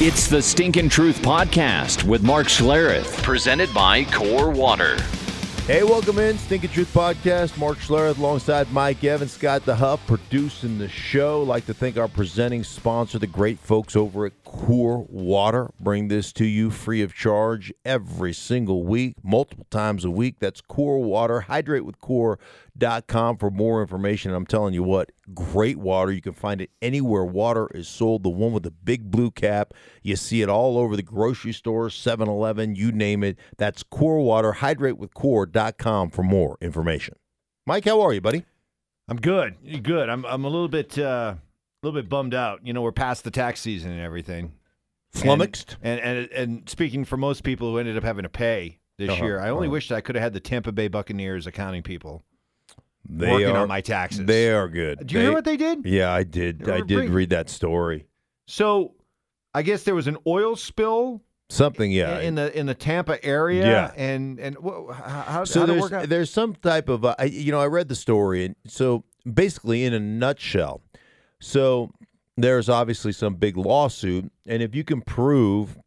It's the Stinkin' Truth Podcast with Mark Schlereth, presented by Core Water. Hey, welcome in, Stinkin' Truth Podcast. Mark Schlereth alongside Mike Evans, Scott the Huff, producing the show. Like to thank our presenting sponsor, the great folks over at Core Water. Bring this to you free of charge every single week, multiple times a week. That's Core Water. Hydrate with Core.com for more information. I'm telling you what, great water. You can find it anywhere water is sold. The one with the big blue cap. You see it all over the grocery stores, 7 Eleven, you name it. That's Core Water. Hydrate with Core.com for more information. Mike, how are you, buddy? I'm good. Good. I'm I'm a little bit uh, a little bit bummed out. You know, we're past the tax season and everything. Flummoxed? And and and speaking for most people who ended up having to pay this Uh-huh, year, I only uh-huh. wish I could have had the Tampa Bay Buccaneers accounting people They working are, on my taxes. They are good. Do you hear what they did? Yeah, I did. I did read that story. So, I guess there was an oil spill Something, yeah. in the in the Tampa area. Yeah. And and wha- how, how, so how there's work out? there's some type of uh, you know I read the story and so basically in a nutshell, so there's obviously some big lawsuit and if you can prove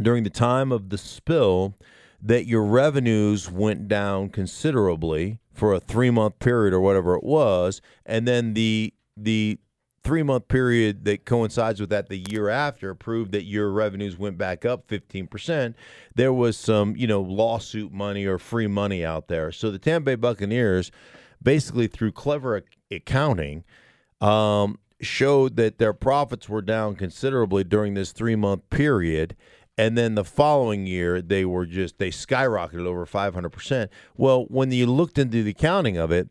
during the time of the spill that your revenues went down considerably for a three month period or whatever it was, and then the the three month period that coincides with that the year after proved that your revenues went back up 15%. There was some, you know, lawsuit money or free money out there. So the Tampa Bay Buccaneers basically through clever accounting um, showed that their profits were down considerably during this three month period. And then the following year, they were just, they skyrocketed over 500%. Well, when you looked into the accounting of it,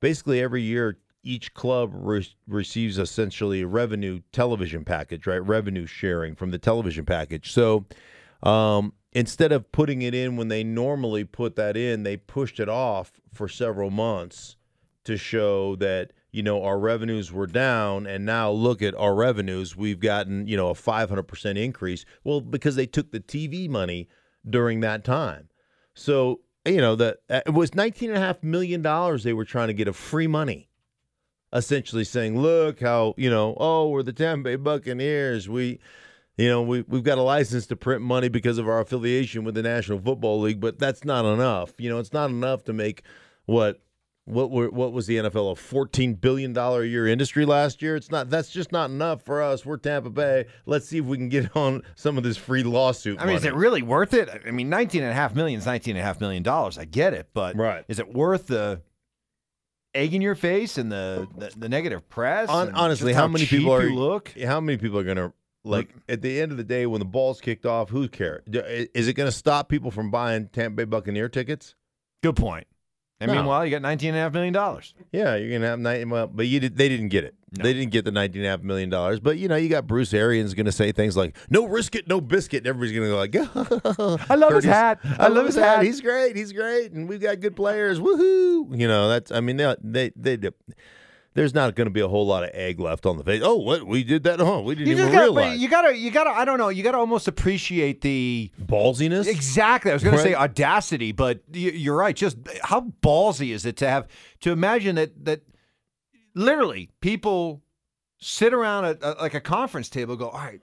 basically every year, each club re- receives essentially a revenue television package, right? Revenue sharing from the television package. So um, instead of putting it in when they normally put that in, they pushed it off for several months to show that you know our revenues were down and now look at our revenues. We've gotten you know a 500% increase. Well because they took the tv money during that time. So you know that uh, it was 19 and a half million dollars they were trying to get of free money essentially saying look how you know oh we're the tampa bay buccaneers. We you know, we, we've got a license to print money because of our affiliation with the National Football League, but that's not enough. You know, it's not enough to make what what were, what was the NFL a fourteen billion dollar a year industry last year? It's not. That's just not enough for us. We're Tampa Bay. Let's see if we can get on some of this free lawsuit. I mean, is it really worth it? I mean, nineteen and a half million is nineteen and a half million dollars. I get it, but Right. is it worth the egg in your face and the the, the negative press? And honestly, just how many people are look? How many people are gonna like at the end of the day when the ball's kicked off? Who cares? Is it going to stop people from buying Tampa Bay Buccaneer tickets? Good point. And No. meanwhile, you got nineteen and a half million dollars. Yeah, you're gonna have nine. Well, but you did, they didn't get it. No. They didn't get the nineteen and a half million dollars. But you know, you got Bruce Arians going to say things like "No risk it, no biscuit," and everybody's going to go like, I love his hat. I love his hat. He's great. He's great, and we've got good players. Woohoo! You know, that's. I mean, they they they. they there's not going to be a whole lot of egg left on the face. Oh, what we did that? Huh? We didn't You even gotta, realize you gotta, you gotta. I don't know. You gotta almost appreciate the ballsiness. exactly. I was gonna say audacity, but you- you're right. Just how ballsy is it to have to imagine that that literally people sit around at like a conference table, and go, all right.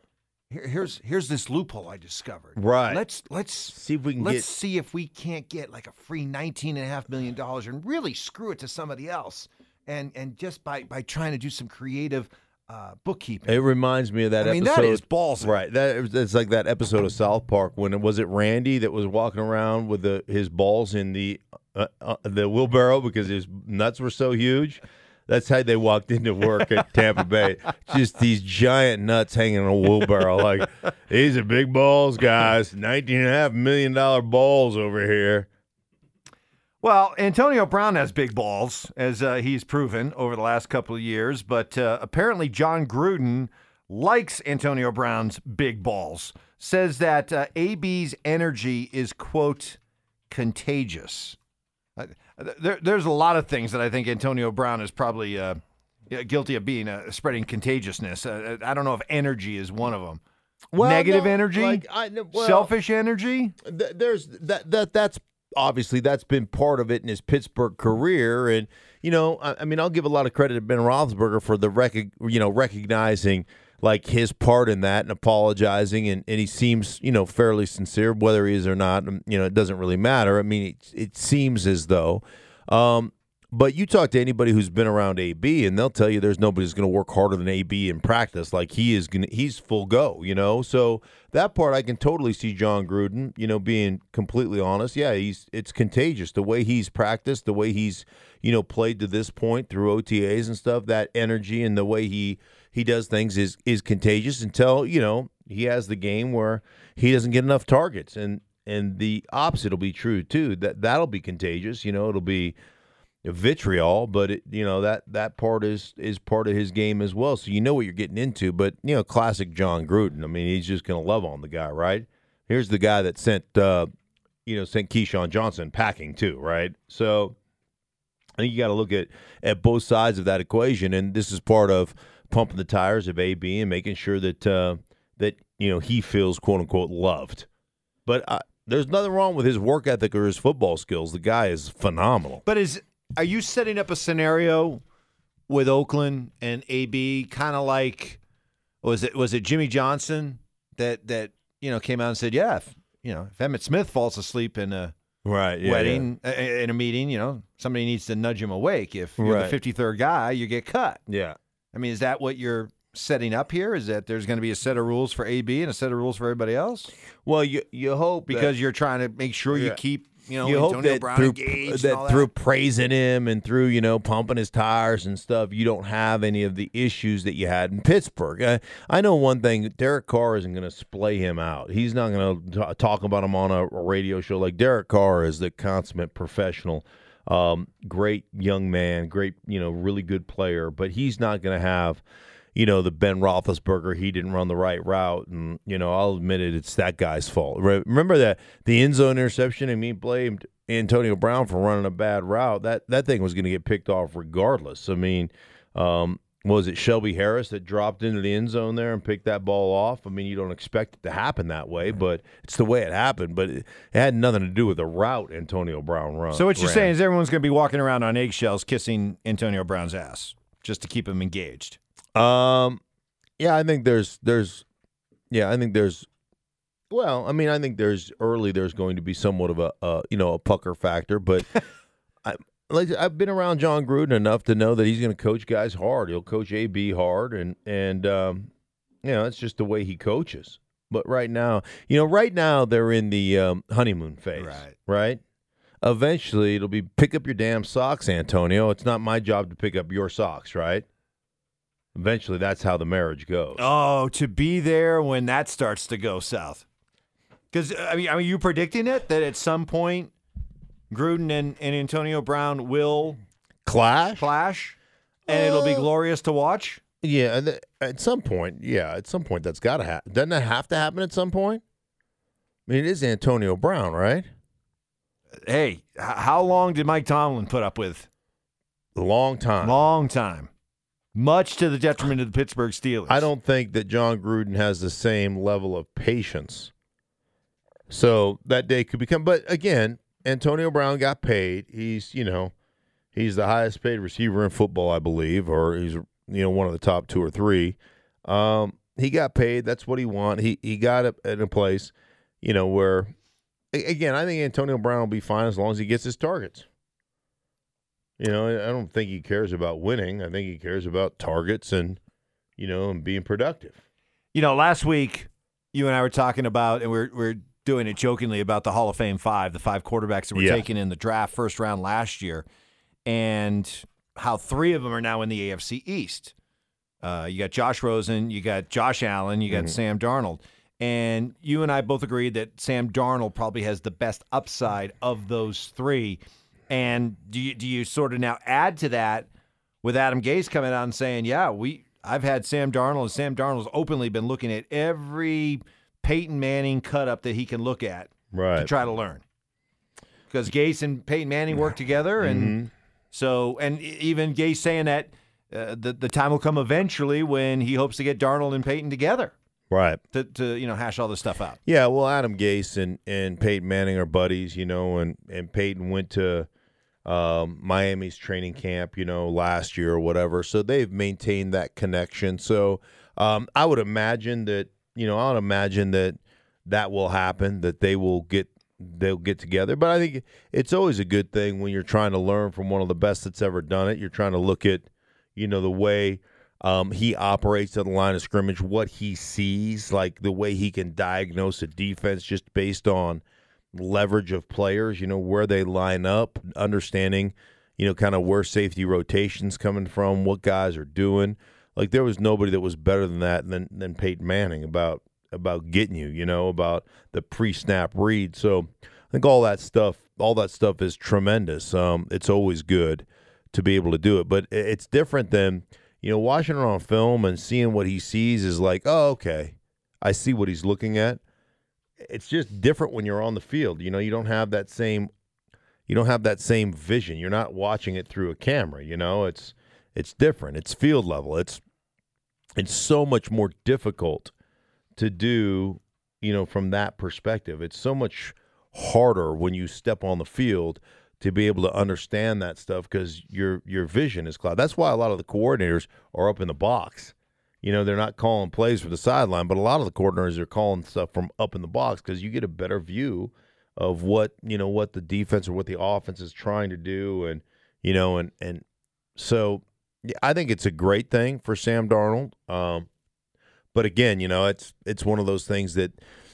Here, here's here's this loophole I discovered. Right. Let's let's See if we can let's get see if we can't get like a free nineteen and a half million dollars and really screw it to somebody else. And and just by by trying to do some creative uh, bookkeeping. It reminds me of that episode. I mean, episode. that is ballsy. Right. That it's like that episode of South Park when it was it Randy that was walking around with the his balls in the uh, uh, the wheelbarrow because his nuts were so huge. That's how they walked into work at Tampa Bay. Just these giant nuts hanging in a wheelbarrow. Like, these are big balls, guys. Nineteen and a half million dollar balls over here. Well, Antonio Brown has big balls, as uh, he's proven over the last couple of years. But uh, apparently, Jon Gruden likes Antonio Brown's big balls. Says that uh, AB's energy is quote contagious. Uh, there, there's a lot of things that I think Antonio Brown is probably uh, guilty of being uh, spreading contagiousness. Uh, I don't know if energy is one of them. Negative no, energy, like, I- well, selfish energy. th- there's that that that's obviously that's been part of it in his Pittsburgh career, and you know, I, I mean, I'll give a lot of credit to Ben Roethlisberger for the rec- you know recognizing like his part in that and apologizing. And, and he seems you know fairly sincere whether he is or not um, you know it doesn't really matter. I mean it, it seems as though um, but you talk to anybody who's been around AB, and they'll tell you there's nobody who's going to work harder than AB in practice. Like he is going, he's full go. You know, so that part I can totally see Jon Gruden. You know, being completely honest, yeah, he's it's contagious the way he's practiced, the way he's you know played to this point through OTAs and stuff. That energy and the way he he does things is is contagious until you know he has the game where he doesn't get enough targets, and and the opposite will be true too. That that'll be contagious. You know, it'll be vitriol, but it, you know that that part is is part of his game as well. So you know what you're getting into. But you know, classic Jon Gruden. I mean, he's just going to love on the guy, right? Here's the guy that sent uh, you know sent Keyshawn Johnson packing too, right? So I think you got to look at at both sides of that equation, and this is part of pumping the tires of AB and making sure that uh, that you know he feels quote unquote loved. But uh, there's nothing wrong with his work ethic or his football skills. The guy is phenomenal. But is are you setting up a scenario with Oakland and AB, kind of like was it was it Jimmy Johnson that that you know came out and said, yeah, if, you know, if Emmitt Smith falls asleep in a right yeah, wedding yeah. in a meeting, you know, somebody needs to nudge him awake. If you're right. the 53rd guy, you get cut. Yeah. I mean, is that what you're setting up here? Is that there's going to be a set of rules for AB and a set of rules for everybody else? Well, you you hope because that, you're trying to make sure yeah. you keep you know, you Antonio hope that Brown through that, all through praising him and through you know pumping his tires and stuff, you don't have any of the issues that you had in Pittsburgh. I, I know one thing: Derek Carr isn't going to splay him out. He's not going to talk about him on a, a radio show. Like Derek Carr is the consummate professional. Um, great young man, great, you know, really good player, but he's not going to have you know, the Ben Roethlisberger, he didn't run the right route, and you know, I'll admit it, it's that guy's fault. Remember that the end zone interception, and me blamed Antonio Brown for running a bad route. That that thing was going to get picked off regardless. I mean, um, was it Shelby Harris that dropped into the end zone there and picked that ball off? I mean, you don't expect it to happen that way, but it's the way it happened. But it, had nothing to do with the route Antonio Brown run. So what you're ran. saying is everyone's going to be walking around on eggshells, kissing Antonio Brown's ass just to keep him engaged. Um, yeah, I think there's there's, yeah, I think there's. Well, I mean, I think there's early. There's going to be somewhat of a, uh, you know, a pucker factor, but I like I've been around Jon Gruden enough to know that he's going to coach guys hard. He'll coach AB hard, and and um, you know, it's just the way he coaches. But right now, you know, right now they're in the um, honeymoon phase, right? Right. Eventually, it'll be pick up your damn socks, Antonio. It's not my job to pick up your socks, right? Eventually, that's how the marriage goes. Oh, to be there when that starts to go south. Because I mean, are you predicting it that at some point Gruden and, and Antonio Brown will clash, clash, and uh, it'll be uh, glorious to watch? Yeah, th- at some point, yeah, at some point that's got to happen. Doesn't that have to happen at some point? I mean, it is Antonio Brown, right? Hey, h- how long did Mike Tomlin put up with? A long time. Long time much to the detriment of the Pittsburgh Steelers. I don't think that Jon Gruden has the same level of patience. So that day could become, but again, Antonio Brown got paid. He's, you know, he's the highest paid receiver in football, I believe, or he's, you know, one of the top two or three. Um, he got paid. That's what he wanted. He he got it in a place, you know, where again, I think Antonio Brown will be fine as long as he gets his targets. You know, I don't think he cares about winning. I think he cares about targets and, you know, and being productive. You know, last week you and I were talking about, and we're we're doing it jokingly about the Hall of Fame five, the five quarterbacks that were yeah. taken in the draft first round last year, and how three of them are now in the AFC East. Uh, you got Josh Rosen, you got Josh Allen, you got mm-hmm. Sam Darnold. And you and I both agreed that Sam Darnold probably has the best upside of those three. And do you do you sort of now add to that with Adam Gase coming out and saying, "Yeah, we I've had Sam Darnold, and Sam Darnold's openly been looking at every Peyton Manning cut up that he can look at right. to try to learn." Because Gase and Peyton Manning work together, and mm-hmm. so and even Gase saying that uh, the the time will come eventually when he hopes to get Darnold and Peyton together. Right. To, to you know hash all this stuff out. Yeah, well Adam Gase and, and Peyton Manning are buddies, you know, and, and Peyton went to um, Miami's training camp, you know, last year or whatever. So they've maintained that connection. So Um, I would imagine that you know I would imagine that that will happen. That they will get they'll get together. But I think it's always a good thing when you're trying to learn from one of the best that's ever done it. You're trying to look at you know the way um, he operates at the line of scrimmage, what he sees, like the way he can diagnose a defense just based on leverage of players, you know, where they line up, understanding, you know, kind of where safety rotations coming from, what guys are doing. Like there was nobody that was better than that than than Peyton Manning about about getting you, you know, about the pre-snap read. So I think all that stuff, all that stuff is tremendous. Um, it's always good to be able to do it, but it's different than you know, watching it on film and seeing what he sees is like, oh, okay, I see what he's looking at. It's just different when you're on the field. You know, you don't have that same, you don't have that same vision. You're not watching it through a camera. You know, it's it's different. It's field level. It's it's so much more difficult to do. You know, from that perspective, it's so much harder when you step on the field to be able to understand that stuff because your your vision is clouded. That's why a lot of the coordinators are up in the box. You know, they're not calling plays from the sideline, but a lot of the coordinators are calling stuff from up in the box because you get a better view of what you know what the defense or what the offense is trying to do, and you know, and and so I think it's a great thing for Sam Darnold. Um, but again, you know, it's it's one of those things that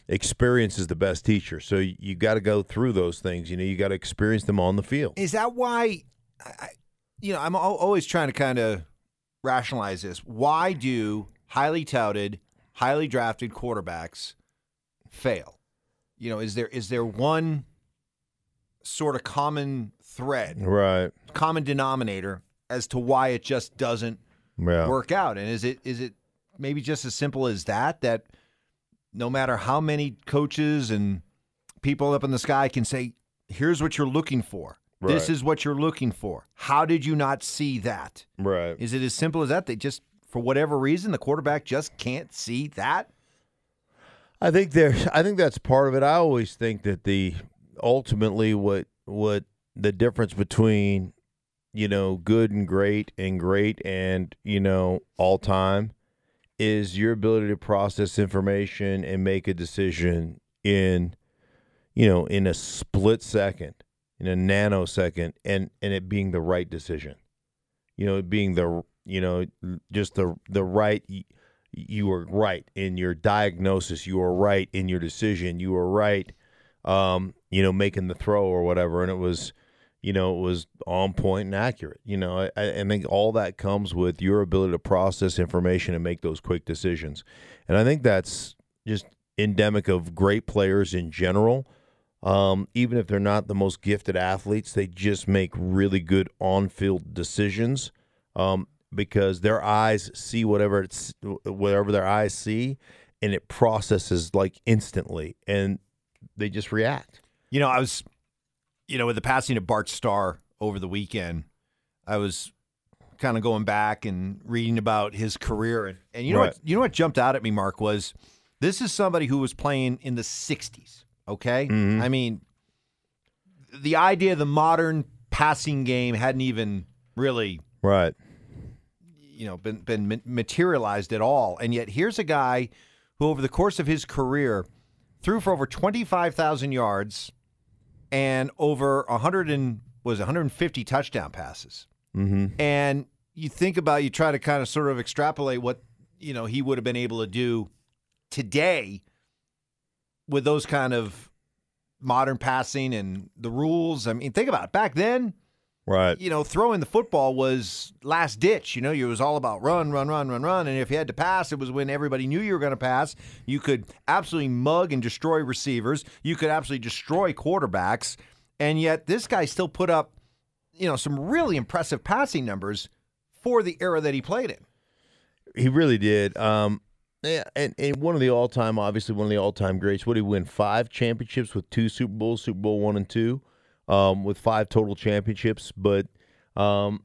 experience is the best teacher. So you, you got to go through those things. You know, you got to experience them on the field. Is that why? I, you know, I'm always trying to kind of rationalize this. Why do highly touted, highly drafted quarterbacks fail? You know, is there is there one sort of common thread, right? Common denominator as to why it just doesn't yeah. work out? And is it is it maybe just as simple as that? That no matter how many coaches and people up in the sky can say, here's what you're looking for. Right. This is what you're looking for. How did you not see that? Right. Is it as simple as that? They just, for whatever reason, the quarterback just can't see that? I think there's. I think that's part of it. I always think that the ultimately what what the difference between you know good and great and great and you know all time is your ability to process information and make a decision in you know in a split second in a nanosecond and and it being the right decision you know being the you know just the the right you were right in your diagnosis you were right in your decision you were right um you know making the throw or whatever and it was you know, it was on point and accurate. You know, I, I think all that comes with your ability to process information and make those quick decisions. And I think that's just endemic of great players in general. Um, even if they're not the most gifted athletes, they just make really good on-field decisions um, because their eyes see whatever it's whatever their eyes see, and it processes like instantly, and they just react. You know, I was you know, with the passing of Bart Starr over the weekend, I was kind of going back and reading about his career, and, and you know right. what you know what jumped out at me, Mark, was this is somebody who was playing in the '60s. Okay, mm-hmm. I mean, the idea of the modern passing game hadn't even really right, you know, been been materialized at all, and yet here's a guy who, over the course of his career, threw for over twenty five thousand yards and over 100 and was 150 touchdown passes. Mm-hmm. And you think about you try to kind of sort of extrapolate what you know he would have been able to do today with those kind of modern passing and the rules. I mean, think about it. Back then, Right. You know, throwing the football was last ditch. You know, it was all about run, run, run, run, run. And if you had to pass, it was when everybody knew you were going to pass. You could absolutely mug and destroy receivers. You could absolutely destroy quarterbacks. And yet, this guy still put up, you know, some really impressive passing numbers for the era that he played in. He really did. Um, yeah, and, and one of the all time, obviously one of the all time greats. What did he win? Five championships with two Super Bowls, Super Bowl one and two um, with five total championships. But um,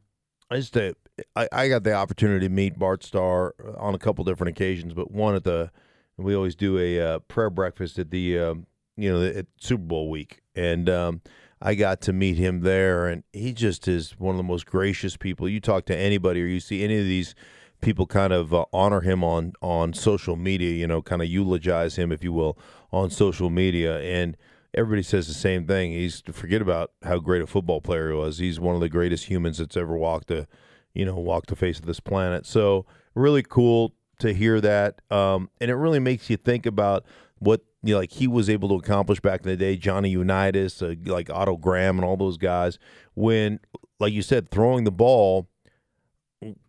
I just uh, I, I got the opportunity to meet Bart Starr on a couple different occasions, but one at the we always do a uh, prayer breakfast at the um, you know at Super Bowl week, and um, I got to meet him there, and he just is one of the most gracious people. You talk to anybody or you see any of these people kind of uh, honor him on on social media. You know, kind of eulogize him, if you will, on social media, and everybody says the same thing. He's forget about how great a football player he was. He's one of the greatest humans that's ever walked the, you know, walked the face of this planet. So really cool to hear that, um, and it really makes you think about what you know, like he was able to accomplish back in the day. Johnny Unitas, uh, like Otto Graham, and all those guys. When, like you said, throwing the ball,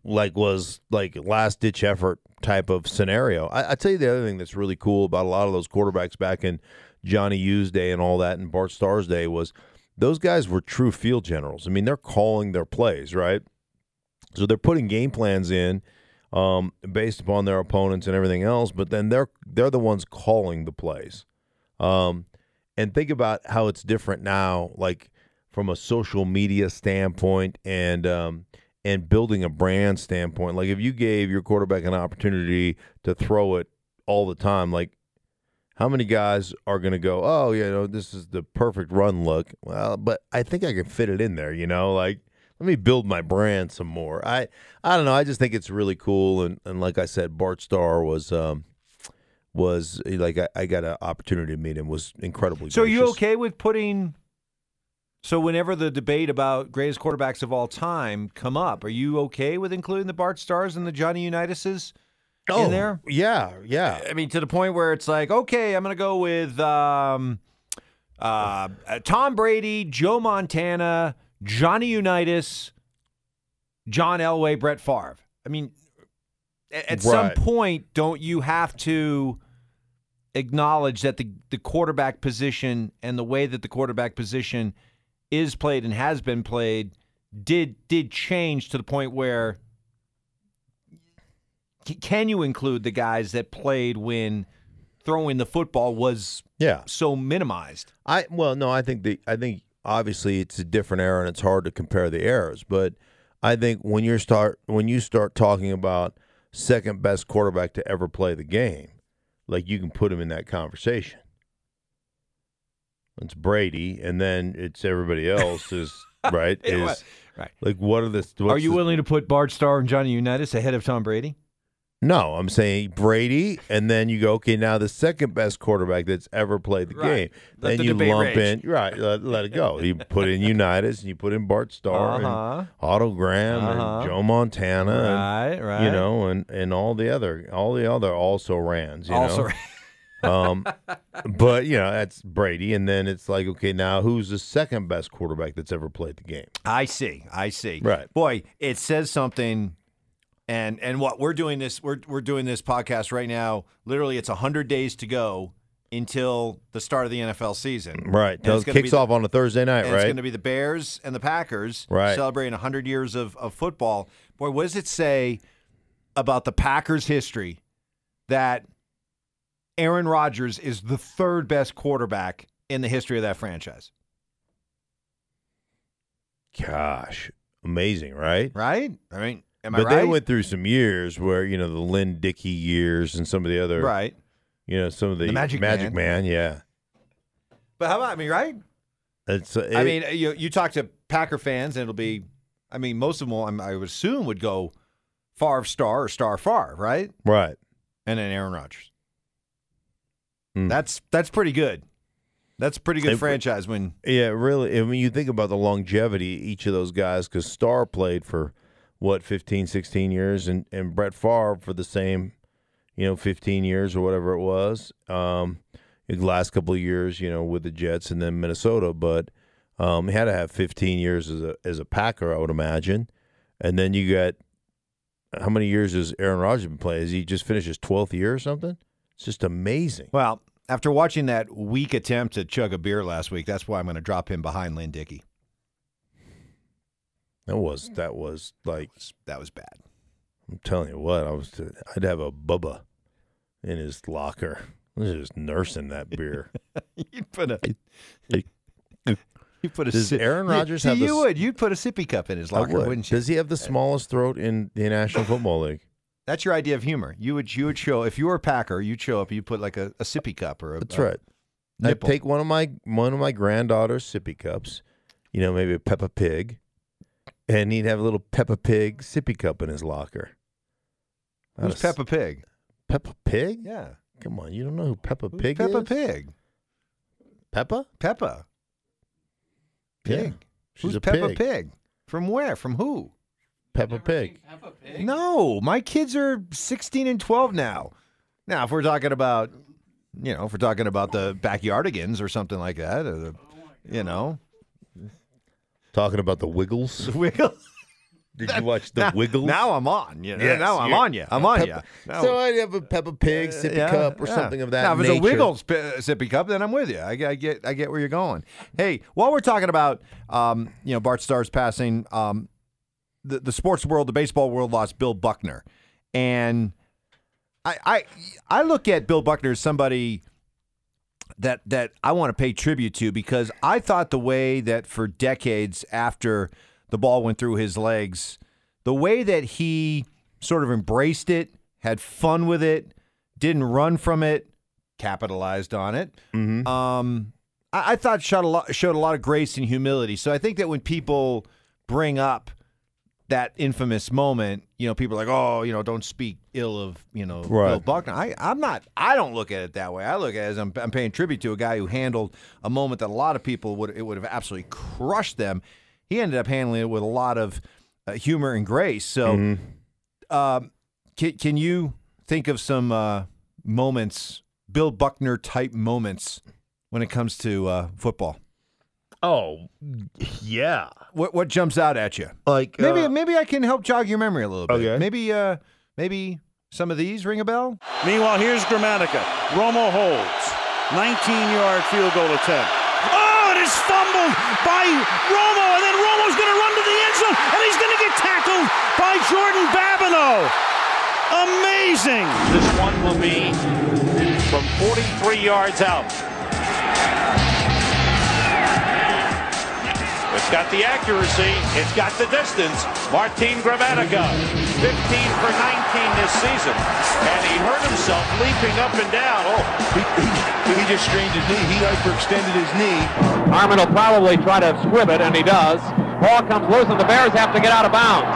like was like last ditch effort type of scenario. I, I tell you the other thing that's really cool about a lot of those quarterbacks back in Johnny U's day and all that, and Bart Starr's day was those guys were true field generals. I mean, they're calling their plays, right? So they're putting game plans in um, based upon their opponents and everything else, but then they're they're the ones calling the plays. Um, and think about how it's different now, like from a social media standpoint and um, and building a brand standpoint. Like if you gave your quarterback an opportunity to throw it all the time, like how many guys are going to go, oh, you know, this is the perfect run look? Well, but I think I can fit it in there, you know, like let me build my brand some more. I I don't know. I just think it's really cool, and, and like I said, Bart Starr was um, was like I, I got an opportunity to meet him was incredibly. So, are you okay with putting? So, whenever the debate about greatest quarterbacks of all time come up, are you okay with including the Bart Starrs and the Johnny Unitises Oh, in there? Yeah, yeah. I mean, to the point where it's like, okay, I'm going to go with um, uh, Tom Brady, Joe Montana, Johnny Unitas, John Elway, Brett Favre. I mean, at some point, don't you have to acknowledge that the, the quarterback position and the way that the quarterback position is played and has been played did did change to the point where c- can you include the guys that played when throwing the football was Yeah. so minimized? I well, no, I think the I think obviously it's a different era and it's hard to compare the eras, but I think when you start when you start talking about second best quarterback to ever play the game, like you can put him in that conversation. It's Brady, and then it's everybody else is right. Is right. like what are the? Are you the- willing to put Bart Starr and Johnny Unitas ahead of Tom Brady? No, I'm saying Brady, and then you go, okay, now the second best quarterback that's ever played the Right. game. Let then the you lump rage. in, right? Let, let it go. You put in Unitas, and you put in Bart Starr, Uh-huh. and Otto Graham, Uh-huh. and Joe Montana, Right, and, right. you know, and and all the other, all the other also rans. You Also, know? Um, but you know that's Brady, and then it's like, okay, now who's the second best quarterback that's ever played the game? I see. I see. Right. Boy, it says something. And and what we're doing this we're we're doing this podcast right now. Literally, it's hundred days to go until the start of the NFL season. Right, it kicks the- off on a Thursday night, And it's right? going to be the Bears and the Packers Right. celebrating 100 years of, of football. Boy, what does it say about the Packers' history that Aaron Rodgers is the third best quarterback in the history of that franchise? Gosh, amazing, right? Right? I mean, am I but right? they went through some years where you know the Lynn Dickey years and some of the other right. you know some of the, The Magic Man. Man. yeah. But how about me, right? It's uh, I mean, you you talk to Packer fans, and it'll be, I mean, most of them, I'm- I would assume, would go Favre Starr or Starr Favre, right? right. and then Aaron Rodgers. Mm. That's that's pretty good. That's a pretty good It- franchise when Yeah, really. I mean, you think about the longevity each of those guys because Starr played for what 15, 16 years, and and Brett Favre for the same, you know, fifteen years or whatever it was. Um, the last couple of years, you know, with the Jets and then Minnesota, but um, he had to have fifteen years as a as a Packer, I would imagine, and then you got how many years has Aaron Rodgers been playing? Has he just finished his twelfth year or something? It's just amazing. well, after watching that weak attempt to chug a beer last week, that's why I'm going to drop him behind Lynn Dickey. That was that was like That was bad. I'm telling you what, I was I'd have a Bubba in his locker. I was just nursing that beer. you put a you put a Does si- Aaron Rodgers see, have you this- would you'd put a sippy cup in his locker, would. wouldn't you? Does he have the smallest throat in the National Football League? That's your idea of humor. You would you would show if you were a Packer, you'd show up, you put like a, a sippy cup or a That's a right. Nipple. take one of my one of my granddaughter's sippy cups, you know, maybe a Peppa Pig, and he'd have a little Peppa Pig sippy cup in his locker. Who's Not a s- Peppa Pig? Peppa Pig? Yeah. Come on, you don't know who Peppa Who's Pig Peppa is? Pig. Peppa? Peppa. Yeah. Pig. She's Who's a Peppa pig. Pig? From where? From who? Peppa Pig. No, my kids are 16 and 12 now. Now, if we're talking about, you know, if we're talking about the backyardigans or something like that, or the, you know, Talking about the Wiggles. Wiggle. Did you watch the now, Wiggles? Now I'm on. You know, Yes, now I'm you're- on you. I'm on you. Peppa- So I'd have a Peppa Pig sippy cup or something of that Now, if nature. it's a Wiggles p- sippy cup, then I'm with you. I, get- I get, I get where you're going. Hey, while we're talking about, um, you know, Bart Starr's passing, um, the the sports world, the baseball world lost Bill Buckner, and I, I, I look at Bill Buckner as somebody that that I want to pay tribute to because I thought the way that for decades after the ball went through his legs, the way that he sort of embraced it, had fun with it, didn't run from it, capitalized on it. Um, I, I thought showed a lot showed a lot of grace and humility. So I think that when people bring up that infamous moment, you know, people are like, oh, you know, don't speak ill of, you know, Bill Buckner. I, I'm not, I don't look at it that way. I look at it as I'm, I'm paying tribute to a guy who handled a moment that a lot of people would, it would have absolutely crushed them. He ended up handling it with a lot of uh, humor and grace. So, um, can, can you think of some uh, moments, Bill Buckner type moments when it comes to uh, football? Oh, yeah. What, what jumps out at you? Like Maybe uh, maybe I can help jog your memory a little bit. Okay. Maybe uh maybe some of these ring a bell. Meanwhile, here's Gramatica. Romo holds. 19-yard field goal attempt. Oh, it is fumbled by Romo, and then Romo's going to run to the end zone, and he's going to get tackled by Jordan Babineau. Amazing. This one will be from 43 yards out. It's got the accuracy. It's got the distance. Martin Gramatica, 15 for 19 this season. And he hurt himself leaping up and down. Oh, He, he, just strained his knee. He hyperextended his knee. Harmon will probably try to squib it, and he does. Ball comes loose, and the Bears have to get out of bounds.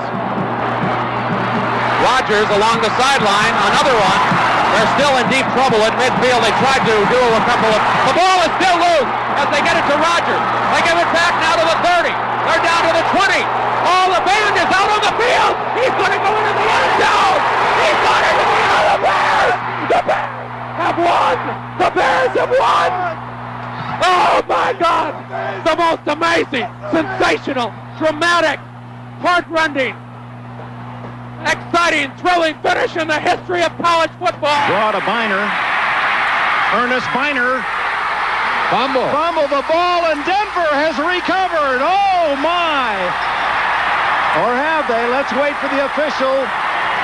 Rodgers along the sideline, another one. They're still in deep trouble at midfield. They tried to do a couple of. The ball is still loose as they get it to Rodgers. They give it back now to the 30. They're down to the 20. Oh, the band is out on the field. He's going to go into the end zone. He's going into the end. The Bears. The Bears have won. The Bears have won. Oh my God! The most amazing, sensational, dramatic, heartrending, exciting, thrilling finish in the history of college football. draw to Byner. Earnest Byner. Fumble. Fumble the ball, and Denver has recovered. Oh, my. Or have they? Let's wait for the official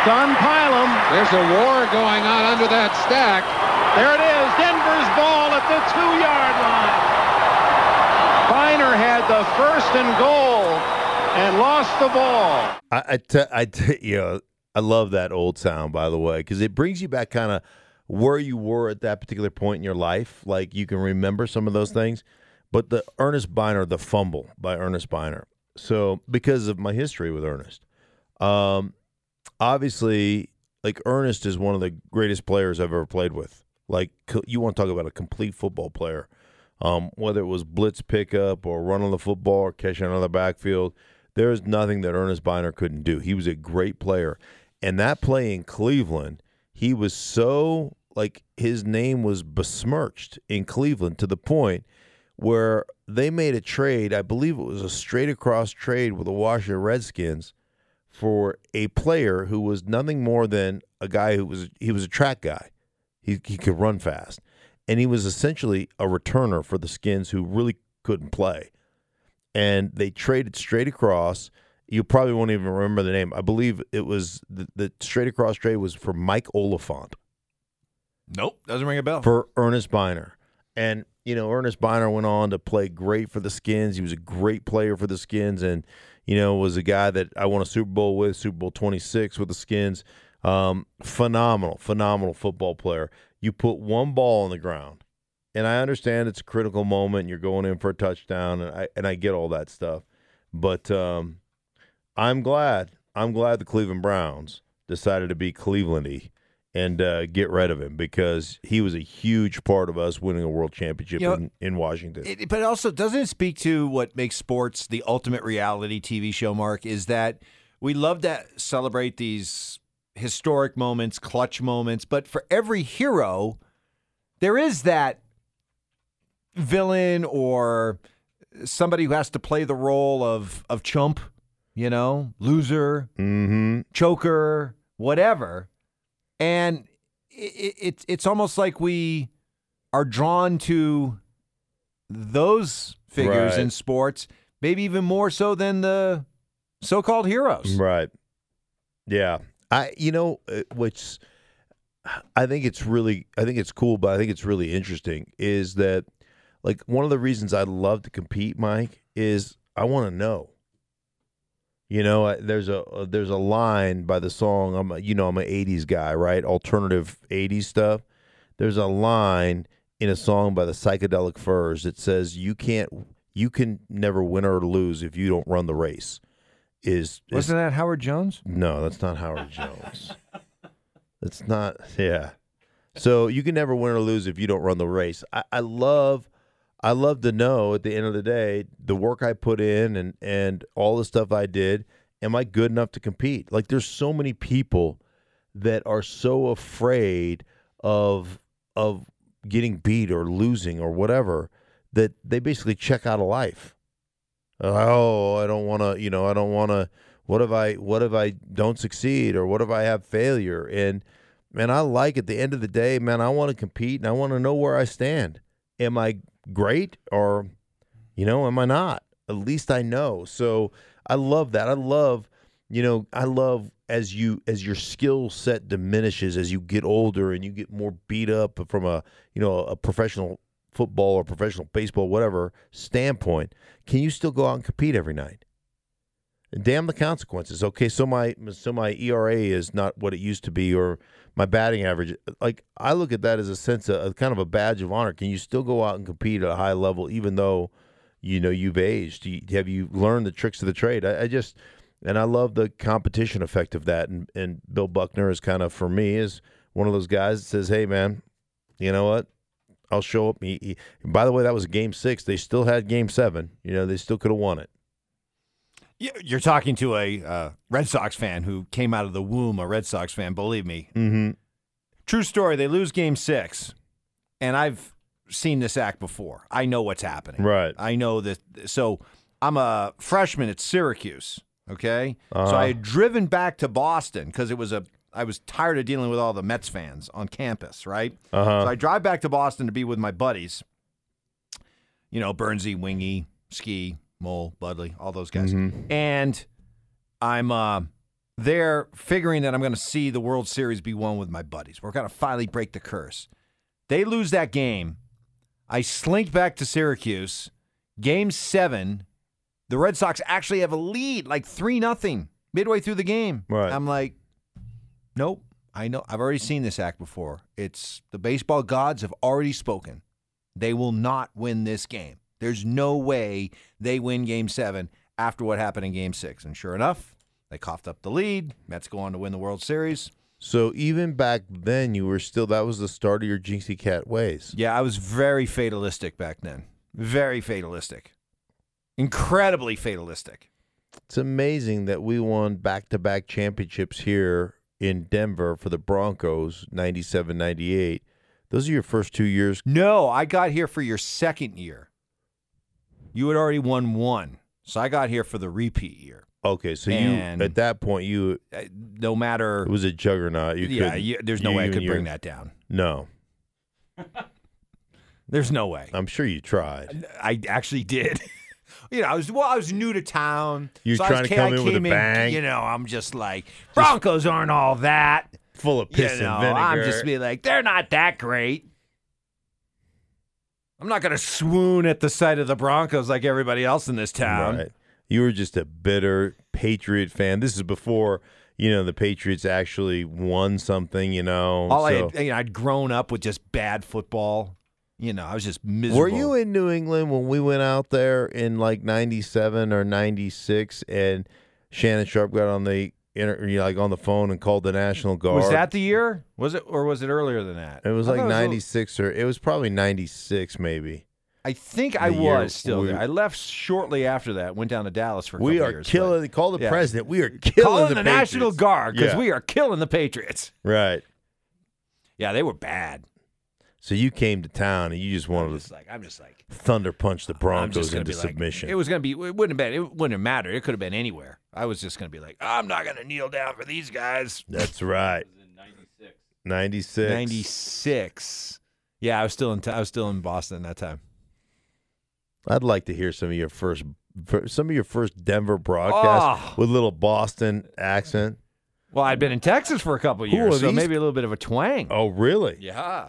to unpile them. There's a war going on under that stack. There it is, Denver's ball at the two-yard line. Byner had the first and goal and lost the ball. I, I, I te- you know, I love that old sound, by the way, because it brings you back kind of where you were at that particular point in your life. Like you can remember some of those things. But the Earnest Byner, the fumble by Earnest Byner. So because of my history with Earnest, um, obviously, like Earnest is one of the greatest players I've ever played with. Like you want to talk about a complete football player, um, whether it was blitz pickup or run on the football or catching another backfield. There's nothing that Earnest Byner couldn't do. He was a great player, and that play in Cleveland, he was so like his name was besmirched in Cleveland to the point where they made a trade. I believe it was a straight across trade with the Washington Redskins for a player who was nothing more than a guy who was he was a track guy. He he could run fast, and he was essentially a returner for the Skins who really couldn't play. And they traded straight across. You probably won't even remember the name. I believe it was the, the straight across trade was for Mike Oliphant Nope, doesn't ring a bell. for Earnest Byner. And, you know, Earnest Byner went on to play great for the Skins. He was a great player for the Skins and, you know, was a guy that I won a Super Bowl with, Super Bowl 26 with the Skins. Um, phenomenal, phenomenal football player. You put one ball on the ground, and I understand it's a critical moment. You're going in for a touchdown, and I and I get all that stuff. But um, I'm glad, I'm glad the Cleveland Browns decided to be Clevelandy and uh, get rid of him because he was a huge part of us winning a world championship You know, in, in Washington. It, but also doesn't it speak to what makes sports the ultimate reality TV show, Mark, is that we love to celebrate these historic moments, clutch moments, but for every hero, there is that villain or somebody who has to play the role of of chump, you know, loser, mm-hmm. choker, whatever. And it, it, it's almost like we are drawn to those figures Right. in sports, maybe even more so than the so-called heroes. Right. Yeah. I you know uh, which I think it's really I think it's cool, but I think it's really interesting is that like one of the reasons I love to compete, Mike, is I want to know. You know, I- there's a uh, there's a line by the song. I'm a, you know I'm an '80s guy, right? Alternative '80s stuff. There's a line in a song by the Psychedelic Furs that says you can't you can never win or lose if you don't run the race. Is, is Wasn't that Howard Jones? no, that's not Howard Jones. That's not. Yeah. So you can never win or lose if you don't run the race. I, I love, I love to know at the end of the day the work I put in and and all the stuff I did. Am I good enough to compete? Like there's so many people that are so afraid of of getting beat or losing or whatever that they basically check out of life oh i don't want to you know i don't want to what if i what if i don't succeed or what if i have failure and man i like at the end of the day man i want to compete and i want to know where i stand am i great or you know am i not? At least i know. So i love that. I love you know i love as you as your skill set diminishes as you get older and you get more beat up from a you know a professional football or professional baseball whatever standpoint can you still go out and compete every night damn the consequences okay so my so my era is not what it used to be or my batting average like i look at that as a sense of kind of a badge of honor can you still go out and compete at a high level even though you know you've aged You- have you learned the tricks of the trade I, I just and i love the competition effect of that and and bill buckner is kind of for me is one of those guys that says hey man you know what I'll show up. He, he, by the way, that was game six. They still had game seven. You know, they still could have won it. You- You're talking to a uh, Red Sox fan who came out of the womb a Red Sox fan. Believe me, Mm-hmm. True story. They lose game six, and I've seen this act before. I know what's happening. Right. I know that. So I'm a freshman at Syracuse. Okay. So Uh-huh. I had driven back to Boston because it was a. I was tired of dealing with all the Mets fans on campus. Right. Uh-huh. So I drive back to Boston to be with my buddies. You know, Bernsey, Wingy, Ski, Mole, Budley, all those guys. And I'm uh, there figuring that I'm going to see the World Series be won with my buddies. We're going to finally break the curse. They lose that game. I slink back to Syracuse. Game seven, the Red Sox actually have a lead, like 3 nothing midway through the game. Right. I'm like, nope. I know. I've already seen this act before. It's the baseball gods have already spoken. They will not win this game. There's no way they win game seven after what happened in game six. And sure enough, they coughed up the lead. Mets go on to win the World Series. So even back then, you were still that was the start of your Jinxie Cat ways. Yeah, I was very fatalistic back then. Very fatalistic. Incredibly fatalistic. It's amazing that we won back-to-back championships here in Denver for the Broncos, 97, 98. Those are your first two years. No, I got here for your second year. You had already won one. So I got here for the repeat year. Okay, so And- you at that point you Uh, No matter. it was a juggernaut. You yeah, couldn't- you, there's no you way I and could your- bring that down. No, There's no way. I'm sure you tried. I actually did. you know, I was well, I was new to town. You're so I trying was- to come I in with a came bang? You know, I'm just like Broncos aren't all that. Full of piss you know, and vinegar. I'm just be like, they're not that great. I'm not gonna swoon at the sight of the Broncos like everybody else in this town. Right. You were just a bitter Patriot fan. This is before you know the Patriots actually won something. You know. All I had, you know, I'd grown up with just bad football. You know, I was just miserable. Were you in New England when we went out there in like '97 or '96, and Shannon Sharpe got on the inter, you know, like on the phone and called the National Guard. Was that the year? Was it, or was it earlier than that? It was I like thought it a little- ninety six or it was probably ninety six maybe. I think I year was still we- there. I left shortly after that. Went down to Dallas for a We couple are years. but- killing. Call the yeah. president. We are killing calling the, the, National Guard because Yeah. we are killing the Patriots. right. Yeah, they were bad. So you came to town and you just I'm wanted just to like I'm just like thunder punch the I'm Broncos just gonna into be like- submission. it was gonna be. It wouldn't have been. It wouldn't have mattered. It could have been anywhere. I was just gonna be like, I'm not gonna kneel down for these guys. That's right. Ninety six. Ninety six. Yeah, I was still in. T- I was still in Boston that time. I'd like to hear some of your first, some of your first Denver broadcasts Oh. Ah. with a little Boston accent. Well, I'd been in Texas for a couple of Who years, so these- maybe a little bit of a twang. Oh, really? Yeah.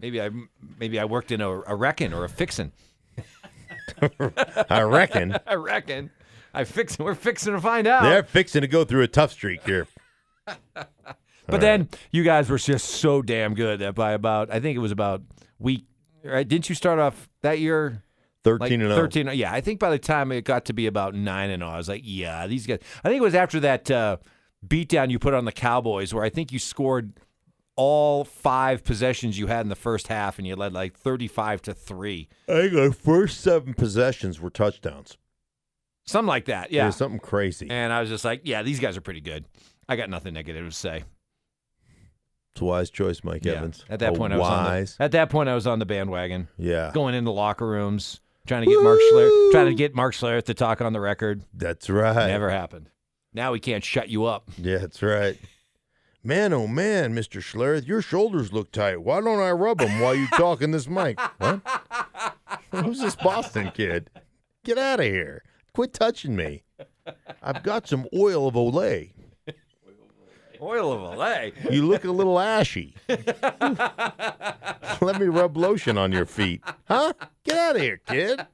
Maybe I maybe I worked in a, a wrecking or a fixin'. I reckon I reckon. I fix. We're fixing to find out. they're fixing to go through a tough streak here. But then you guys were just so damn good that by about I think it was about week right? Didn't you start off that year? Like Thirteen and oh. zero. 13 yeah i think by the time it got to be about 9 and 0 i was like yeah these guys i think it was after that uh, beatdown you put on the cowboys where i think you scored all five possessions you had in the first half and you led like 35 to 3 I think our first seven possessions were touchdowns. Something like that yeah something crazy. and i was just like yeah these guys are pretty good i got nothing negative to say It's a wise choice, Mike Yeah. Evans. at that A point i was wise. on the, at that point i was on the bandwagon yeah, going into locker rooms trying to get mark Schler, trying to get mark Schlereth to talk on the record that's right. never happened now he can't shut you up Yeah, that's right. Man, oh man, Mister Schlereth, your shoulders look tight. Why don't I rub them while you talk in this mic? What? Who's this Boston kid? Get out of here! Quit touching me. I've got some oil of Olay. oil of Olay. You look a little ashy. Let me rub lotion on your feet. Huh? Get out of here, kid.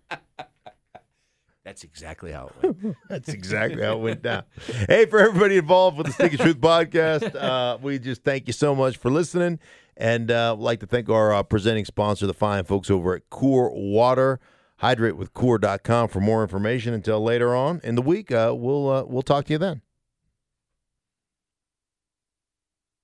That's exactly how it went. That's exactly how it went down. Hey, for everybody involved with the Stick of Truth podcast, uh, we just thank you so much for listening. And uh, I'd like to thank our uh, presenting sponsor, the fine folks over at Core Water. Hydrate with Core.com for more information. Until later on in the week, uh, we'll uh, we'll talk to you then.